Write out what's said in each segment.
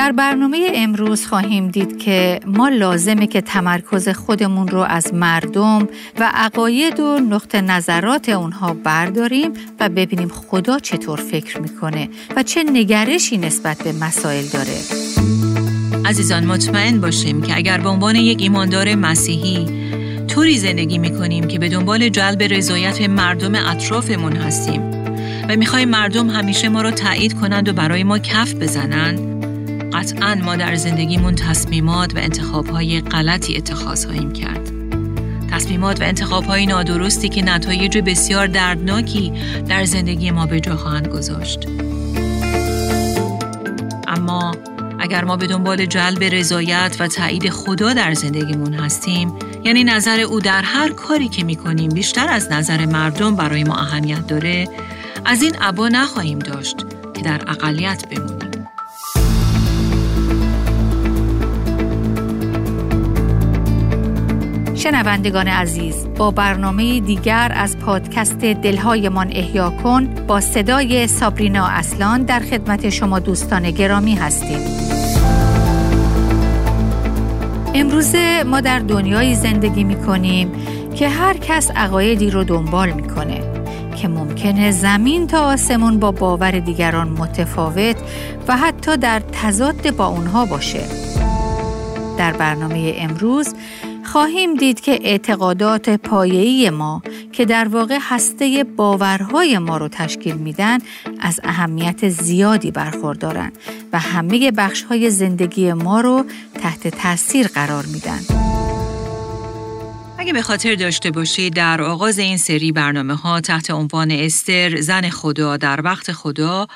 در برنامه امروز خواهیم دید که ما لازمه که تمرکز خودمون رو از مردم و عقاید و نقطه نظرات اونها برداریم و ببینیم خدا چطور فکر می‌کنه و چه نگرشی نسبت به مسائل داره. عزیزان مطمئن باشیم که اگر به عنوان یک ایماندار مسیحی طوری زندگی می‌کنیم که به دنبال جلب رضایت مردم اطرافمون هستیم و می‌خوایم مردم همیشه ما رو تایید کنند و برای ما کف بزنند قطعا ما در زندگیمون تصمیمات و انتخابهای غلطی اتخاذ خواهیم کرد. تصمیمات و انتخابهای نادرستی که نتایج بسیار دردناکی در زندگی ما به جا خواهند گذاشت. اما اگر ما به دنبال جلب رضایت و تایید خدا در زندگیمون هستیم یعنی نظر او در هر کاری که می‌کنیم بیشتر از نظر مردم برای ما اهمیت داره از این عبا نخواهیم داشت که در اقلیت بمونیم شنوندگان عزیز با برنامه دیگر از پادکست دلهایمان احیا کن با صدای سابرینا اصلان در خدمت شما دوستان گرامی هستیم. امروزه ما در دنیایی زندگی می کنیم که هر کس عقایدی رو دنبال می‌کنه که ممکنه زمین تا آسمون با باور دیگران متفاوت و حتی در تضاد با اونها باشه. در برنامه امروز خواهیم دید که اعتقادات پایه‌ای ما که در واقع هسته باورهای ما رو تشکیل میدن از اهمیت زیادی برخوردارند و همه بخشهای زندگی ما رو تحت تاثیر قرار میدن. اگه به خاطر داشته باشید در آغاز این سری برنامه ها تحت عنوان استر زن خدا در وقت خدا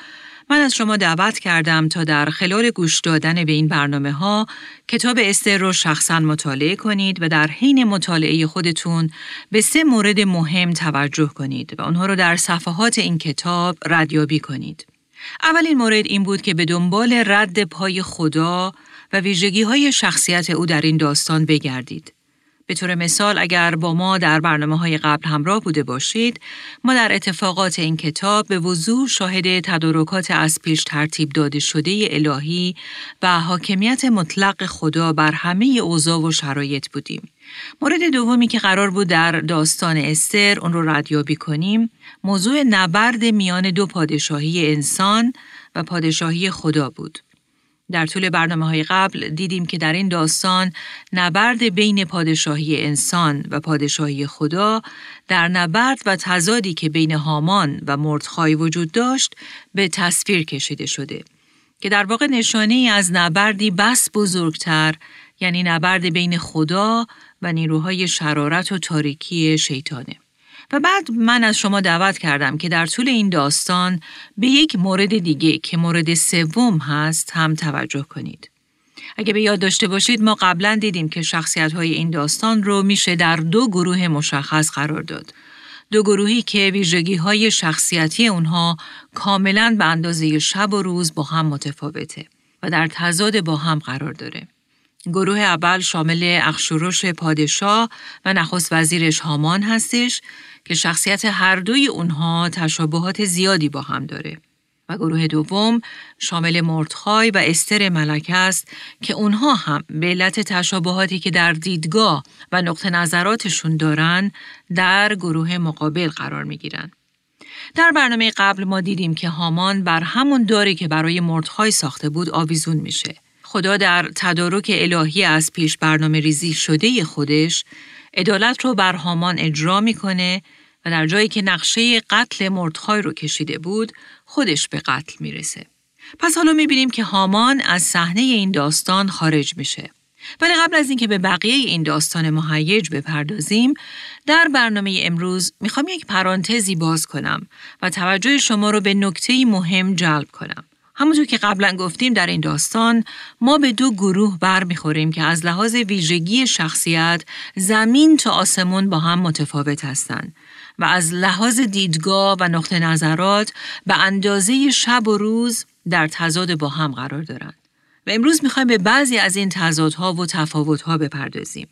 من از شما دعوت کردم تا در خلال گوش دادن به این برنامه ها کتاب استر رو شخصا مطالعه کنید و در حین مطالعه خودتون به سه مورد مهم توجه کنید و آنها رو در صفحات این کتاب ردیابی کنید. اولین مورد این بود که به دنبال رد پای خدا و ویژگی های شخصیت او در این داستان بگردید. به طور مثال اگر با ما در برنامه های قبل همراه بوده باشید ما در اتفاقات این کتاب به وضوح شاهد تدارکات از پیش ترتیب داده شده الهی و حاکمیت مطلق خدا بر همه اوضاع و شرایط بودیم. مورد دومی که قرار بود در داستان استر اون رو ردیابی کنیم موضوع نبرد میان دو پادشاهی انسان و پادشاهی خدا بود. در طول برنامه های قبل دیدیم که در این داستان نبرد بین پادشاهی انسان و پادشاهی خدا در نبرد و تزادی که بین هامان و مردخای وجود داشت به تصویر کشیده شده که در واقع نشانه از نبردی بس بزرگتر یعنی نبرد بین خدا و نیروهای شرارت و تاریکی شیطانه. و بعد من از شما دعوت کردم که در طول این داستان به یک مورد دیگه که مورد سوم هست هم توجه کنید. اگه به یاد داشته باشید ما قبلا دیدیم که شخصیت های این داستان رو میشه در دو گروه مشخص قرار داد. دو گروهی که ویژگی های شخصیتی اونها کاملا به اندازه شب و روز با هم متفاوته و در تضاد با هم قرار داره. گروه اول شامل اخشورش پادشاه و نخست وزیرش هامان هستش که شخصیت هر دوی اونها تشابهات زیادی با هم داره. و گروه دوم شامل مردخای و استر ملک است که اونها هم به علت تشابهاتی که در دیدگاه و نقطه نظراتشون دارن در گروه مقابل قرار می گیرن. در برنامه قبل ما دیدیم که هامان بر همون داری که برای مردخای ساخته بود آویزون میشه. خدا در تدارک الهی از پیش برنامه ریزی شده خودش عدالت رو بر هامان اجرا می‌کنه و در جایی که نقشه قتل مردخای رو کشیده بود خودش به قتل می‌رسه. پس حالا می‌بینیم که هامان از صحنه این داستان خارج میشه. ولی قبل از اینکه به بقیه این داستان مهیج بپردازیم در برنامه امروز می‌خوام یک پرانتزی باز کنم و توجه شما رو به نکته مهم جلب کنم. همونطور که قبلا گفتیم در این داستان ما به دو گروه برمیخوریم که از لحاظ ویژگی شخصیت زمین تا آسمون با هم متفاوت هستند و از لحاظ دیدگاه و نقطه نظرات به اندازه شب و روز در تضاد با هم قرار دارند. و امروز می‌خوایم به بعضی از این تضادها و تفاوتها بپردازیم.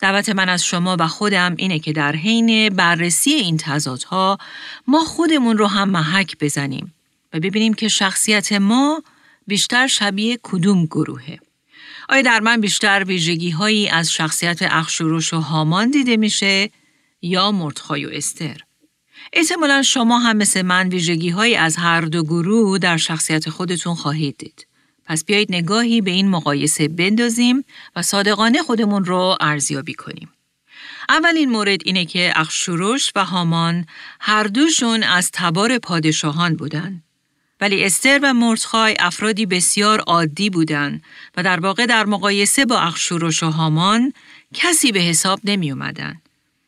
دعوت من از شما و خودم اینه که در حین بررسی این تضادها ما خودمون رو هم محک بزنیم و ببینیم که شخصیت ما بیشتر شبیه کدوم گروهه؟ آیا در من بیشتر ویژگی هایی از شخصیت اخشورش و هامان دیده میشه یا مردخای و استر؟ احتمالا شما هم مثل من ویژگی هایی از هر دو گروه در شخصیت خودتون خواهید دید. پس بیایید نگاهی به این مقایسه بندازیم و صادقانه خودمون رو ارزیابی کنیم. اولین مورد اینه که اخشورش و هامان هر دوشون از تبار پادشاهان بودن. ولی استر و مردخای افرادی بسیار عادی بودند و در واقع در مقایسه با اخشورش و هامان کسی به حساب نمی اومدن.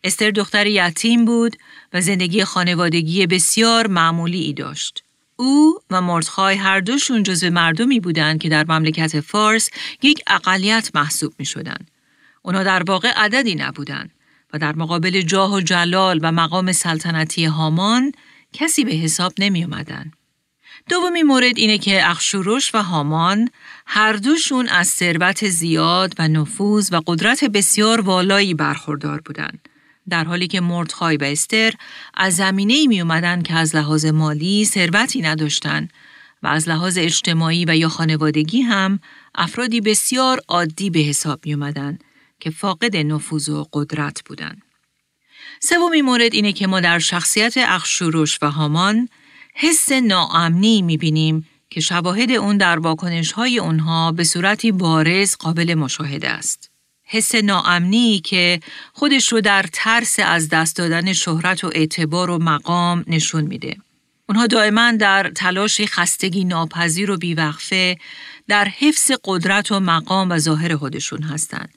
استر دختر یتیم بود و زندگی خانوادگی بسیار معمولی ای داشت. او و مردخای هر دوشون جزو مردمی بودند که در مملکت فارس یک اقلیت محسوب می شدن. اونا در واقع عددی نبودند و در مقابل جاه و جلال و مقام سلطنتی هامان کسی به حساب نمی اومدن. دومی مورد اینه که اخشورش و هامان هر دوشون از ثروت زیاد و نفوذ و قدرت بسیار والایی برخوردار بودند. در حالی که مردخای و استر از زمینه می اومدن که از لحاظ مالی ثروتی نداشتند و از لحاظ اجتماعی و یا خانوادگی هم افرادی بسیار عادی به حساب می اومدن که فاقد نفوذ و قدرت بودند. سومی مورد اینه که ما در شخصیت اخشورش و هامان حس ناامنی می بینیم که شواهد اون در واکنش های اونها به صورتی بارز قابل مشاهده است. حس ناامنی که خودش رو در ترس از دست دادن شهرت و اعتبار و مقام نشون میده. اونها دائما در تلاش خستگی ناپذیر و بیوقفه در حفظ قدرت و مقام و ظاهر خودشون هستند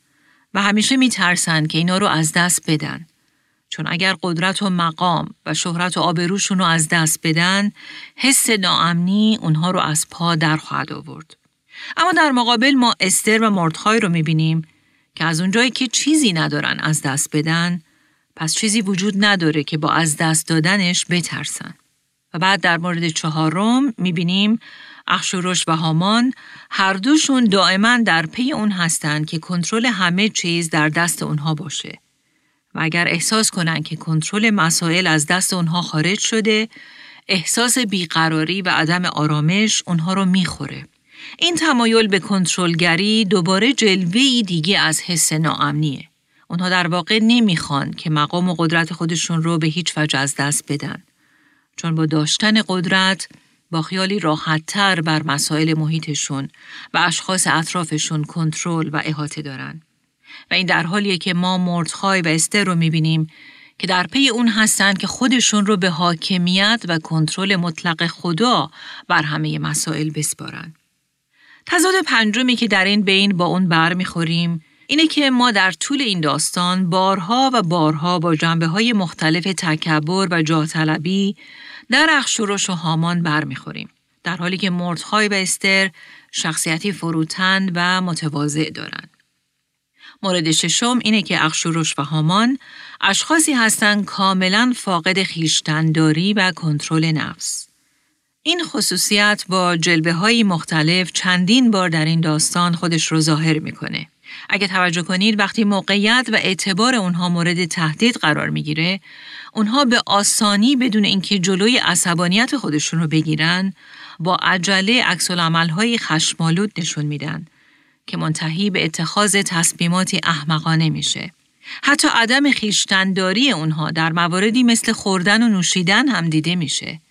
و همیشه میترسن که اینا رو از دست بدن. چون اگر قدرت و مقام و شهرت و آبروشون رو از دست بدن، حس ناامنی اونها رو از پا در خواهد آورد. اما در مقابل ما استر و مردخای رو می‌بینیم که از اونجایی که چیزی ندارن از دست بدن، پس چیزی وجود نداره که با از دست دادنش بترسن. و بعد در مورد چهارم می‌بینیم اخشورش و هامان هر دوشون دائما در پی اون هستند که کنترل همه چیز در دست اونها باشه. و اگر احساس کنن که کنترل مسائل از دست اونها خارج شده، احساس بیقراری و عدم آرامش اونها رو می‌خوره. این تمایل به کنترلگری دوباره جلوه دیگه از حس ناامنیه. اونها در واقع نمی‌خوان که مقام و قدرت خودشون رو به هیچ وجه از دست بدن. چون با داشتن قدرت با خیالی راحتتر بر مسائل محیطشون و اشخاص اطرافشون کنترل و احاطه دارن. و این در حالیه که ما مردخای و استر رو می‌بینیم که در پی اون هستن که خودشون رو به حاکمیت و کنترل مطلق خدا بر همه مسائل بسپارن. تضاد پنجمی که در این بین با اون بر می‌خوریم اینه که ما در طول این داستان بارها و بارها با جنبه های مختلف تکبر و جاطلبی در اخشورش و هامان برمیخوریم. در حالی که مردخای و استر شخصیتی فروتن و متواضع دارند. مورد ششم اینه که اخشورش و هامان اشخاصی هستند کاملا فاقد خیشتنداری و کنترل نفس. این خصوصیت با جلبه های مختلف چندین بار در این داستان خودش رو ظاهر می‌کنه. اگه توجه کنید وقتی موقعیت و اعتبار اونها مورد تهدید قرار می‌گیره، اونها به آسانی بدون اینکه جلوی عصبانیت خودشون رو بگیرن، با عجله عکس های خشمالود نشون میدن که منتهی به اتخاذ تصمیماتی احمقانه میشه. حتی عدم خیشتنداری اونها در مواردی مثل خوردن و نوشیدن هم دیده میشه.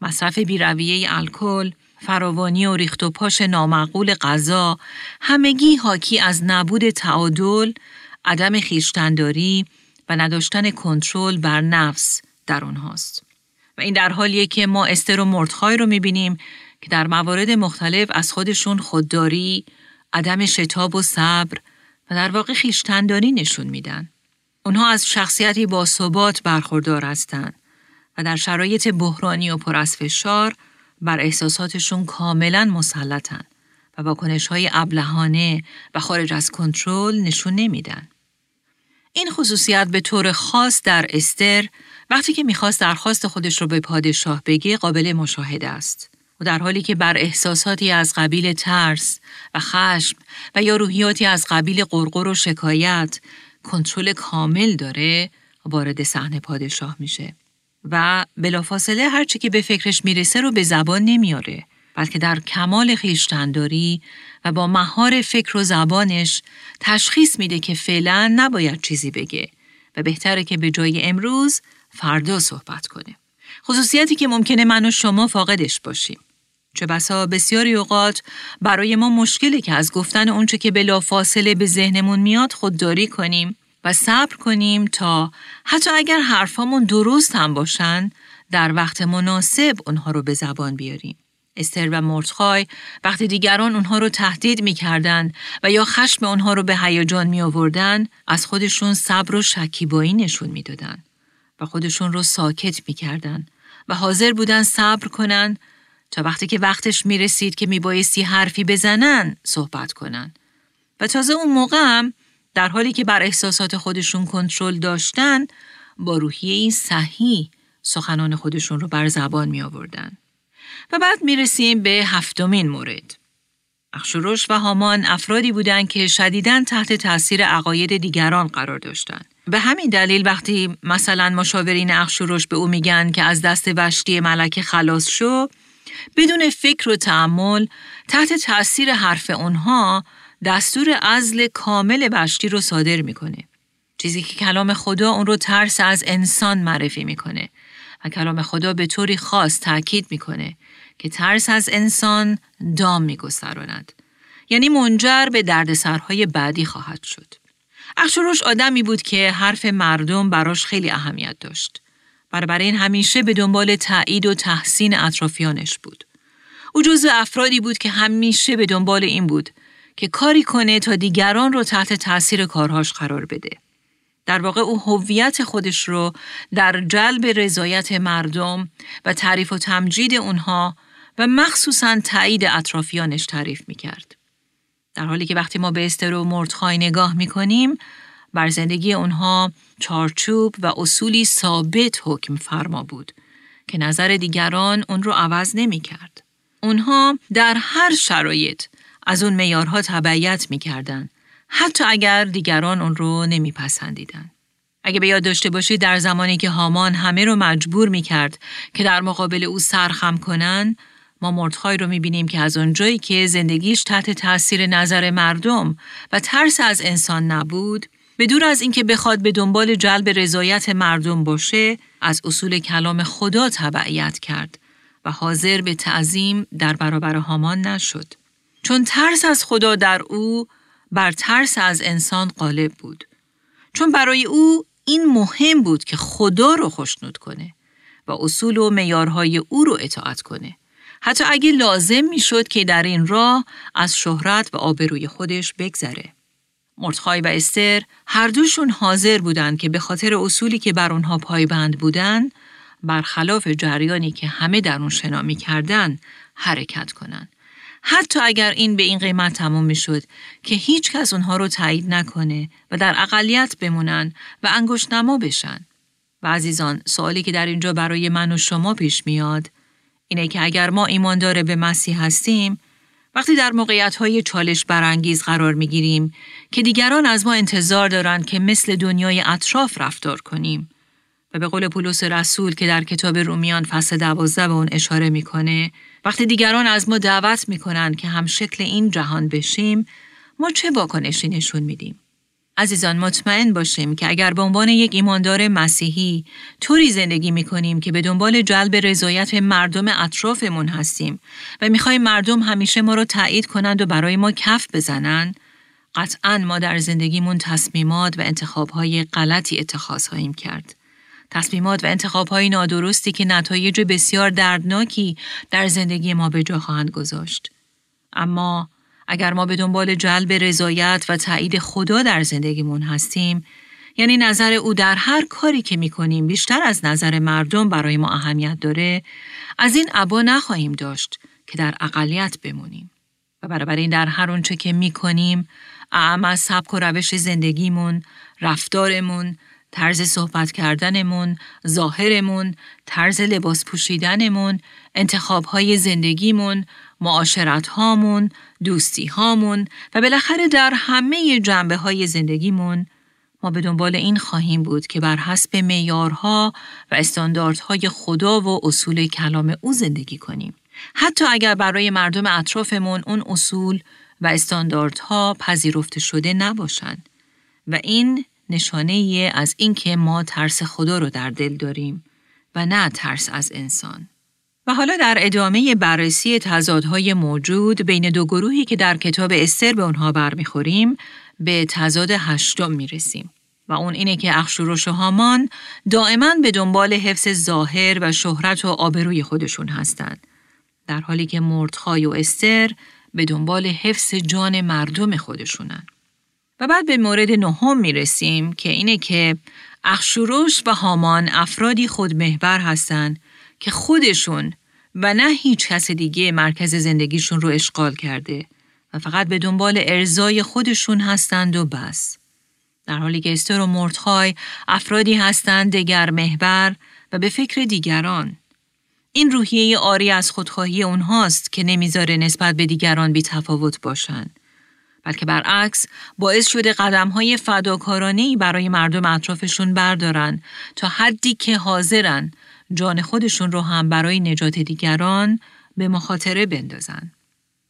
مصرف بیرویه الکل، فراوانی و ریخت و پاش نامعقول غذا، همگی حاکی از نبود تعادل، عدم خیشتنداری و نداشتن کنترل بر نفس در اونهاست. و این در حالیه که ما استر و مردخای رو می‌بینیم که در موارد مختلف از خودشون خودداری، عدم شتاب و صبر و در واقع خیشتنداری نشون میدن. اونها از شخصیتی با ثبات برخوردار هستند و در شرایط بحرانی و پر از فشار بر احساساتشون کاملا مسلطن و واکنش های ابلهانه و خارج از کنترل نشون نمیدن. این خصوصیت به طور خاص در استر وقتی که می‌خواست درخواست خودش رو به پادشاه بگه قابل مشاهده است. و در حالی که بر احساساتی از قبیل ترس و خشم و یا روحیاتی از قبیل قرقر و شکایت کنترل کامل داره وارد صحنه پادشاه میشه و بلافاصله هرچی که به فکرش می‌رسه رو به زبان نمیاره بلکه در کمال خیشتنداری و با مهار فکر و زبانش تشخیص میده که فعلا نباید چیزی بگه و بهتره که به جای امروز فردا صحبت کنه. خصوصیتی که ممکنه من و شما فاقدش باشیم. چه بسا بسیاری اوقات برای ما مشکلی که از گفتن اونچه که بلا فاصله به ذهنمون میاد خودداری کنیم و صبر کنیم تا حتی اگر حرفامون درست هم باشن در وقت مناسب اونها رو به زبان بیاریم. استر و مرتخای وقتی دیگران اونها رو تهدید می‌کردند و یا خشم اونها رو به هیجان می آوردن از خودشون صبر و شکیبایی نشون می‌دادن و خودشون رو ساکت می‌کردن و حاضر بودن صبر کنن تا وقتی که وقتش می رسید که میبایستی حرفی بزنن صحبت کنن و تازه اون موقع هم در حالی که بر احساسات خودشون کنترل داشتن با روحیه صحیح سخنان خودشون رو بر زبان می آوردن. و بعد می رسیم به هفتمین مورد. اخشورش و هامان افرادی بودند که شدیداً تحت تاثیر عقاید دیگران قرار داشتند. به همین دلیل وقتی مثلا مشاورین اخشورش به او میگن که از دست وشتی ملکه خلاص شو بدون فکر و تعمل تحت تاثیر حرف اونها دستور ازل کامل وشتی رو صادر می‌کنه. چیزی که کلام خدا اون رو ترس از انسان معرفی می‌کنه و کلام خدا به طوری خاص تاکید می‌کنه که ترس از انسان دام میگستراند. یعنی منجر به دردسرهای بعدی خواهد شد. اخشورش آدمی بود که حرف مردم براش خیلی اهمیت داشت. این همیشه به دنبال تایید و تحسین اطرافیانش بود. او جزو افرادی بود که همیشه به دنبال این بود که کاری کنه تا دیگران رو تحت تاثیر کارهاش قرار بده. در واقع او هویت خودش رو در جلب رضایت مردم و تعریف و تمجید اونها و مخصوصا تایید اطرافیانش تعریف می کرد. در حالی که وقتی ما به استر و مردخای نگاه می کنیم، بر زندگی اونها چارچوب و اصولی ثابت حکم فرما بود که نظر دیگران اون رو عوض نمی کرد. اونها در هر شرایط از اون میارها تبعیت می کردن. حتی اگر دیگران اون رو نمی پسندیدن. اگه به یاد داشته باشید در زمانی که هامان همه رو مجبور می کرد که در مقابل او سرخم کنن، ما مردخای رو می بینیم که از اونجایی که زندگیش تحت تاثیر نظر مردم و ترس از انسان نبود، به دور از اینکه بخواد به دنبال جلب رضایت مردم باشه، از اصول کلام خدا تبعیت کرد و حاضر به تعظیم در برابر هامان نشد. چون ترس از خدا در او بر ترس از انسان غالب بود. چون برای او این مهم بود که خدا رو خوشنود کنه و اصول و میارهای او رو اطاعت کنه. حتی اگه لازم می‌شد که در این راه از شهرت و آبروی خودش بگذره. مرتخای و استر هر دوشون حاضر بودند که به خاطر اصولی که بر اونها پایبند بودند برخلاف جریانی که همه در اون شنا کردن حرکت کنند. حتی اگر این به این قیمت تمام می شد که هیچ کس اونها رو تایید نکنه و در اقلیت بمونن و انگشت نما بشن. و عزیزان سوالی که در اینجا برای من و شما پیش میاد اینه که اگر ما ایماندار به مسیح هستیم وقتی در موقعیت های چالش برانگیز قرار می گیریم که دیگران از ما انتظار دارند که مثل دنیای اطراف رفتار کنیم. و به قول پولس رسول که در کتاب رومیان فصل دوازده به اون اشاره می‌کنه وقتی دیگران از ما دعوت می‌کنن که هم شکل این جهان بشیم ما چه واکنشی نشون میدیم؟ عزیزان مطمئن باشیم که اگر به عنوان یک ایماندار مسیحی طوری زندگی می کنیم که به دنبال جلب رضایت مردم اطرافمون هستیم و می‌خوایم مردم همیشه ما رو تایید کنند و برای ما کف بزنند قطعا ما در زندگیمون تصمیمات و انتخابهای غلطی اتخاذ خواهیم کرد. تصمیمات و انتخابهای نادرستی که نتایج بسیار دردناکی در زندگی ما به جا خواهند گذاشت. اما اگر ما به دنبال جلب رضایت و تایید خدا در زندگیمون هستیم یعنی نظر او در هر کاری که می کنیم بیشتر از نظر مردم برای ما اهمیت داره از این عبا نخواهیم داشت که در اقلیت بمونیم. و برابر این در هر اونچه که می کنیم اعم از سبک و روش زندگیمون، رفتارمون، طرز صحبت کردنمون، ظاهرمون، طرز لباس پوشیدنمون، انتخابهای زندگیمون، معاشرت هامون، دوستی هامون و بالاخره در همه جنبه های زندگیمون ما به دنبال این خواهیم بود که بر حسب معیارها و استانداردهای خدا و اصول کلام او زندگی کنیم. حتی اگر برای مردم اطرافمون اون اصول و استانداردها پذیرفته شده نباشند و این نشانه از اینکه ما ترس خدا رو در دل داریم و نه ترس از انسان. و حالا در ادامه بررسی تضادهای موجود بین دو گروهی که در کتاب استر به اونها برمیخوریم به تضاد هشتم می‌رسیم. و اون اینه که اخشورش و هامان دائما به دنبال حفظ ظاهر و شهرت و آبروی خودشون هستند. در حالی که مردخای و استر به دنبال حفظ جان مردم خودشونن. و بعد به مورد نهم می رسیم که اینه که اخشوروش و هامان افرادی خودمهبر هستند که خودشون و نه هیچ کس دیگه مرکز زندگیشون رو اشغال کرده و فقط به دنبال ارزای خودشون هستند و بس. در حالی که استر و مردخای افرادی هستند دگر محور و به فکر دیگران. این روحیه آری از خودخواهی اونهاست که نمی‌ذاره نسبت به دیگران بی تفاوت باشند. بلکه برعکس باعث شده قدم های فداکارانه برای مردم اطرافشون بردارن تا حدی که حاضرن جان خودشون رو هم برای نجات دیگران به مخاطره بندازن.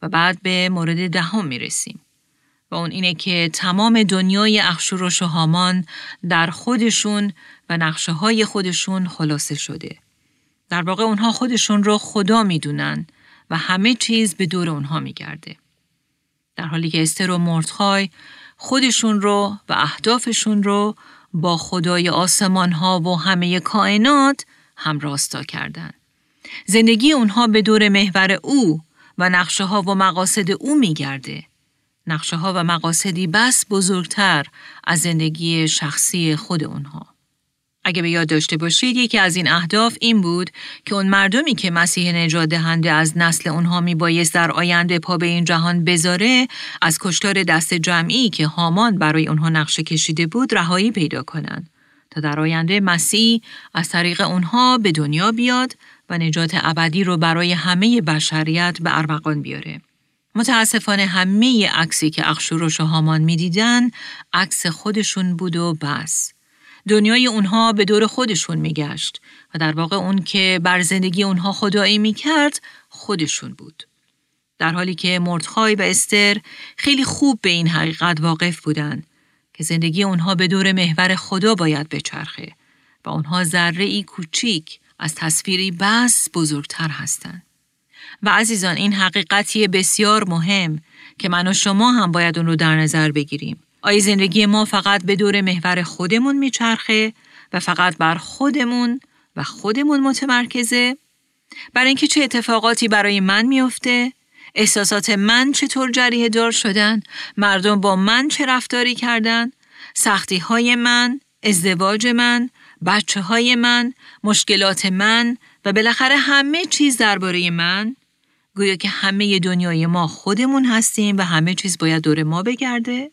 و بعد به مورد دهم می رسیم. و اون اینه که تمام دنیای اخشور و شهامان در خودشون و نقشه های خودشون خلاصه شده. در واقع اونها خودشون رو خدا می‌دونن و همه چیز به دور اونها میگرده. در حالی که استر و مردخای خودشون رو و اهدافشون رو با خدای آسمان ها و همه کائنات هم راستا کردن. زندگی اونها به دور محور او و نقشه ها و مقاصد او میگرده. نقشه ها و مقاصدی بس بزرگتر از زندگی شخصی خود اونها. اگه به یاد داشته باشید یکی از این اهداف این بود که اون مردمی که مسیح نجات دهنده از نسل اونها می بایست در آینده پا به این جهان بذاره از کشتار دست جمعی که هامان برای اونها نقشه کشیده بود رهایی پیدا کنند تا در آینده مسیح از طریق اونها به دنیا بیاد و نجات ابدی رو برای همه بشریت به ارمغان بیاره. متاسفانه همه عکسی که اخشورش و هامان می‌دیدن عکس خودشون بود و بس. دنیای اونها به دور خودشون میگشت و در واقع اون که بر زندگی اونها خدایی می‌کرد خودشون بود. در حالی که مردخای و استر خیلی خوب به این حقیقت واقف بودند که زندگی اونها به دور محور خدا باید بچرخه و اونها ذره ای کوچیک از تصویری بس بزرگتر هستند. و عزیزان این حقیقتی بسیار مهم که من و شما هم باید اون رو در نظر بگیریم. آیا زندگی ما فقط به دور محور خودمون میچرخه و فقط بر خودمون و خودمون متمرکزه؟ برای اینکه چه اتفاقاتی برای من میافته؟ احساسات من چطور جریه دار شدن؟ مردم با من چه رفتاری کردن؟ سختی های من، ازدواج من، بچه های من، مشکلات من و بالاخره همه چیز درباره من گویا که همه دنیای ما خودمون هستیم و همه چیز باید دور ما بگرده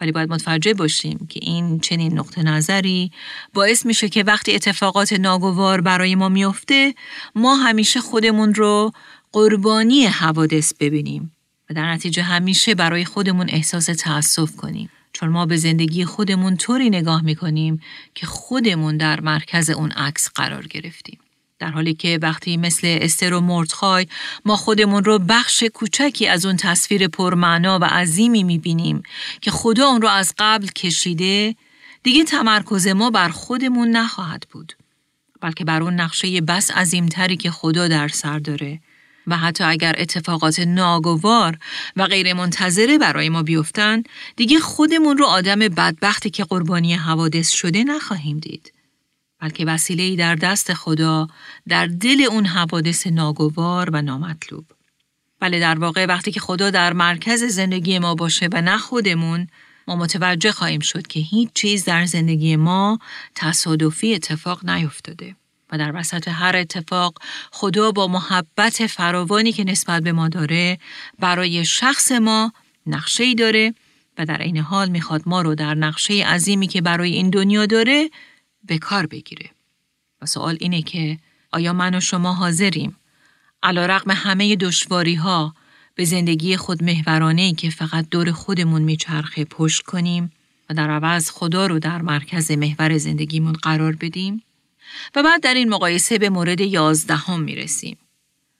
ولی باید متوجه باشیم که این چنین نقطه نظری باعث میشه که وقتی اتفاقات ناگوار برای ما میفته ما همیشه خودمون رو قربانی حوادث ببینیم و در نتیجه همیشه برای خودمون احساس تأسف کنیم چون ما به زندگی خودمون طوری نگاه می‌کنیم که خودمون در مرکز اون عکس قرار گرفتیم. در حالی که وقتی مثل استر و مردخای ما خودمون رو بخش کوچکی از اون تصویر پرمعنا و عظیمی می‌بینیم که خدا اون رو از قبل کشیده دیگه تمرکز ما بر خودمون نخواهد بود بلکه بر اون نقشه بس عظیمتری که خدا در سر داره و حتی اگر اتفاقات ناگوار و غیر منتظره برای ما بیفتن دیگه خودمون رو آدم بدبختی که قربانی حوادث شده نخواهیم دید. بلکه وسیله در دست خدا در دل اون حوادث ناگوار و نامطلوب. بله در واقع وقتی که خدا در مرکز زندگی ما باشه و نه خودمون ما متوجه خواهیم شد که هیچ چیز در زندگی ما تصادفی اتفاق نیفتاده. و در وسط هر اتفاق خدا با محبت فراوانی که نسبت به ما داره برای شخص ما نقشه ای داره و در این حال می‌خواد ما رو در نقشه عظیمی که برای این دنیا داره به کار بگیره. و سوال اینه که آیا من و شما حاضریم علا رقم همه دشواری ها به زندگی خود محورانه که فقط دور خودمون میچرخه پشت کنیم و در عوض خدا رو در مرکز محور زندگیمون قرار بدیم؟ و بعد در این مقایسه به مورد یازدهم می رسیم.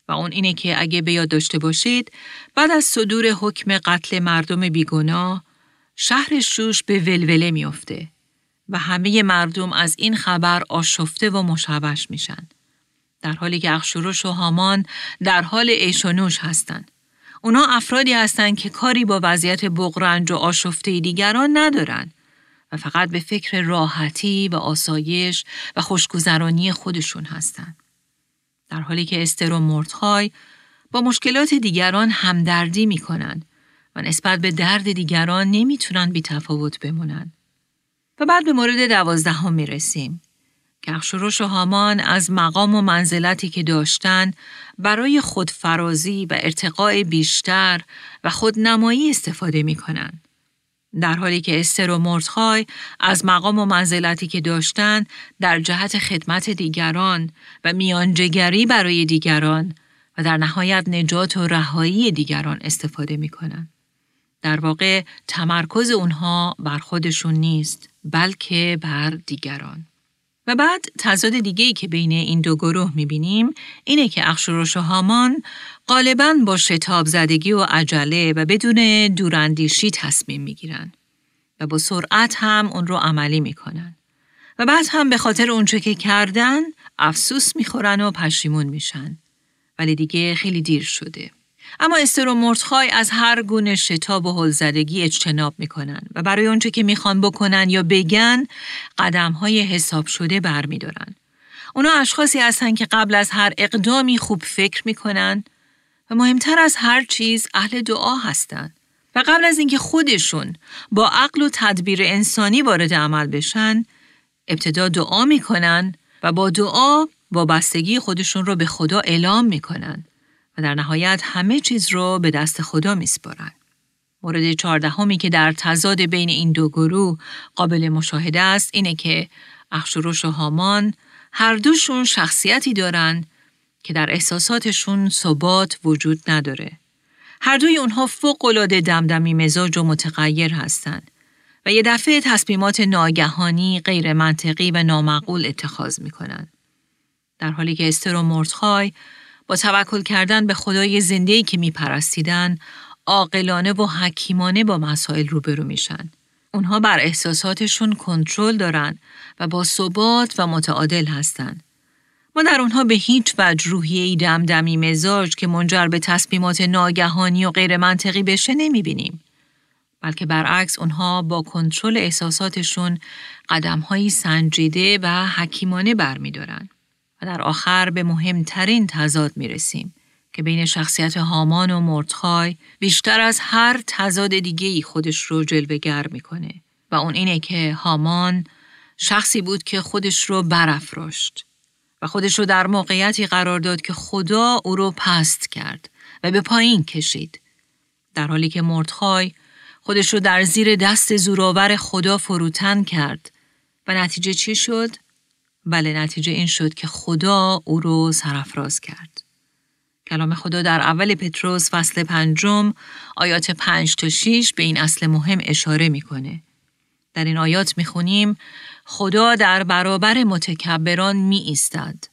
و اون اینه که اگه به یاد داشته باشید بعد از صدور حکم قتل مردم بیگناه شهر شوش به ولوله میافته و همه مردم از این خبر آشفته و مشوش میشن. در حالی که اخشورش و هامان در حال ایش و نوش هستند. اونا افرادی هستند که کاری با وضعیت بغرنج و آشفته دیگران ندارن و فقط به فکر راحتی و آسایش و خوشگذرانی خودشون هستند. در حالی که استر و مردخای با مشکلات دیگران همدردی می‌کنن و نسبت به درد دیگران نمی‌تونن بی تفاوت بمونن. و بعد به مورد دوازدهم می رسیم. که و هامان از مقام و منزلتی که داشتن برای خودفرازی و ارتقاء بیشتر و خودنمایی استفاده می کنن. در حالی که استر و مردخای از مقام و منزلتی که داشتن در جهت خدمت دیگران و میانجگری برای دیگران و در نهایت نجات و رهایی دیگران استفاده می کنن. در واقع تمرکز اونها بر خودشون نیست بلکه بر دیگران. و بعد تضاد دیگه که بین این دو گروه می‌بینیم اینه که اخشورش و هامان غالبا با شتاب زدگی و عجله و بدون دوراندیشی تصمیم می‌گیرن و با سرعت هم اون رو عملی می‌کنن و بعد هم به خاطر اونچه که کردن افسوس می‌خورن و پشیمون میشن ولی دیگه خیلی دیر شده. اما استر و مرتخای از هر گونه شتاب و هلزدگی اجتناب می‌کنن و برای اونچه که می‌خوان بکنن یا بگن قدم های حساب شده برمیدارن. اونا اشخاصی هستن که قبل از هر اقدامی خوب فکر می‌کنن و مهمتر از هر چیز اهل دعا هستند. و قبل از اینکه خودشون با عقل و تدبیر انسانی وارد عمل بشن، ابتدا دعا می‌کنن و با دعا وابستگی خودشون رو به خدا اعلام می‌کنن در نهایت همه چیز رو به دست خدا میسپارن. مورد چهاردهمی که در تضاد بین این دو گروه قابل مشاهده است اینه که اخشورش و هامان هر دوشون شخصیتی دارن که در احساساتشون ثبات وجود نداره. هر دوی اونها فوق العاده دمدمی مزاج و متغیر هستند و یه دفعه تصمیمات ناگهانی غیر منطقی و نامعقول اتخاذ می‌کنن. در حالی که استر و مردخای با توکل کردن به خدای زندهی که میپرستیدن عاقلانه و حکیمانه با مسائل روبرو میشن. اونها بر احساساتشون کنترل دارن و با ثبات و متعادل هستند. ما در اونها به هیچ وجه روحیه‌ای دمدمی مزاج که منجر به تصمیمات ناگهانی و غیر منطقی بشه نمی‌بینیم. بلکه برعکس اونها با کنترل احساساتشون قدمهایی سنجیده و حکیمانه برمیدارن. و در آخر به مهمترین تضاد می رسیم که بین شخصیت هامان و مردخای بیشتر از هر تضاد دیگه خودش رو جلوگر می‌کنه و اون اینه که هامان شخصی بود که خودش رو برافراشت و خودش رو در موقعیتی قرار داد که خدا او رو پست کرد و به پایین کشید در حالی که مردخای خودش رو در زیر دست زورآور خدا فروتن کرد و نتیجه چی شد؟ بله نتیجه این شد که خدا او رو سرفراز کرد. کلام خدا در اول پتروس فصل پنجم آیات پنج تا شیش به این اصل مهم اشاره می‌کنه. در این آیات می‌خونیم خدا در برابر متکبران می ایستد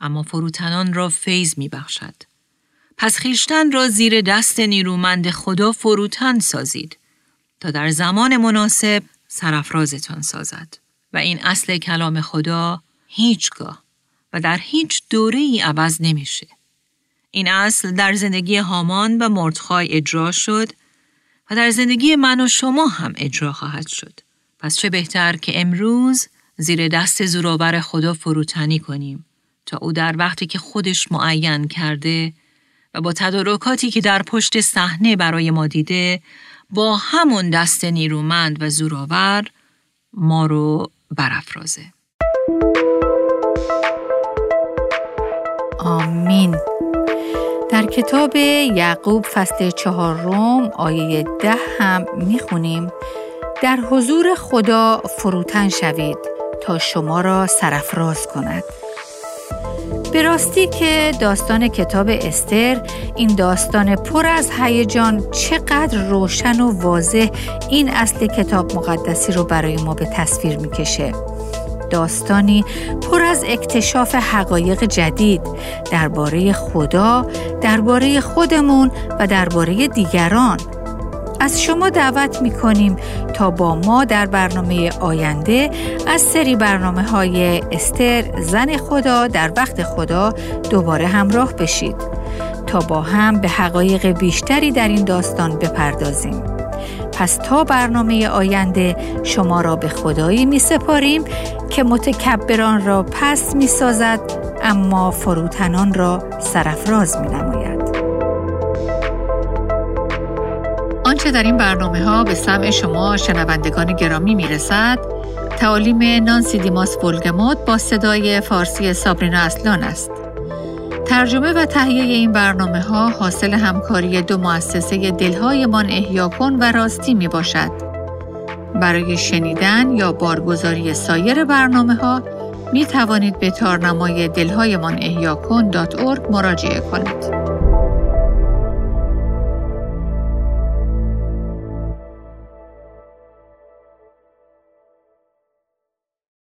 اما فروتنان را فیض می بخشد. پس خیشتن را زیر دست نیرومند خدا فروتن سازید تا در زمان مناسب سرفرازتان سازد. و این اصل کلام خدا هیچگاه و در هیچ دوره ای عوض نمیشه. این اصل در زندگی هامان و مردخای اجرا شد و در زندگی من و شما هم اجرا خواهد شد. پس چه بهتر که امروز زیر دست زورآور خدا فروتنی کنیم تا او در وقتی که خودش معین کرده و با تدارکاتی که در پشت صحنه برای ما دیده با همون دست نیرومند و زورآور ما رو برافرازه آمین. در کتاب یعقوب فصل چهارم آیه ده هم می‌خونیم در حضور خدا فروتن شوید تا شما را سرفراز کند. به راستی که داستان کتاب استر این داستان پر از هیجان چقدر روشن و واضح این اصل کتاب مقدسی رو برای ما به تصویر می‌کشه. داستانی پر از اکتشاف حقایق جدید درباره خدا، درباره خودمون و درباره دیگران. از شما دعوت می کنیم تا با ما در برنامه آینده از سری برنامه های استر زن خدا در وقت خدا دوباره همراه بشید تا با هم به حقایق بیشتری در این داستان بپردازیم. پس تا برنامه آینده شما را به خدایی می سپاریم که متکبران را پس می سازد اما فروتنان را سرفراز می نماید. آنچه در این برنامه ها به سمع شما شنوندگان گرامی می رسد تعالیم نانسی دیماس ولگموت با صدای فارسی سابرینا اصلان است. ترجمه و تهیه این برنامه ها حاصل همکاری دو مؤسسه دلهایمان احیا کن و راستی می باشد. برای شنیدن یا بارگزاری سایر برنامه ها می توانید به تارنمای دلهایمان احیا مراجعه کنید.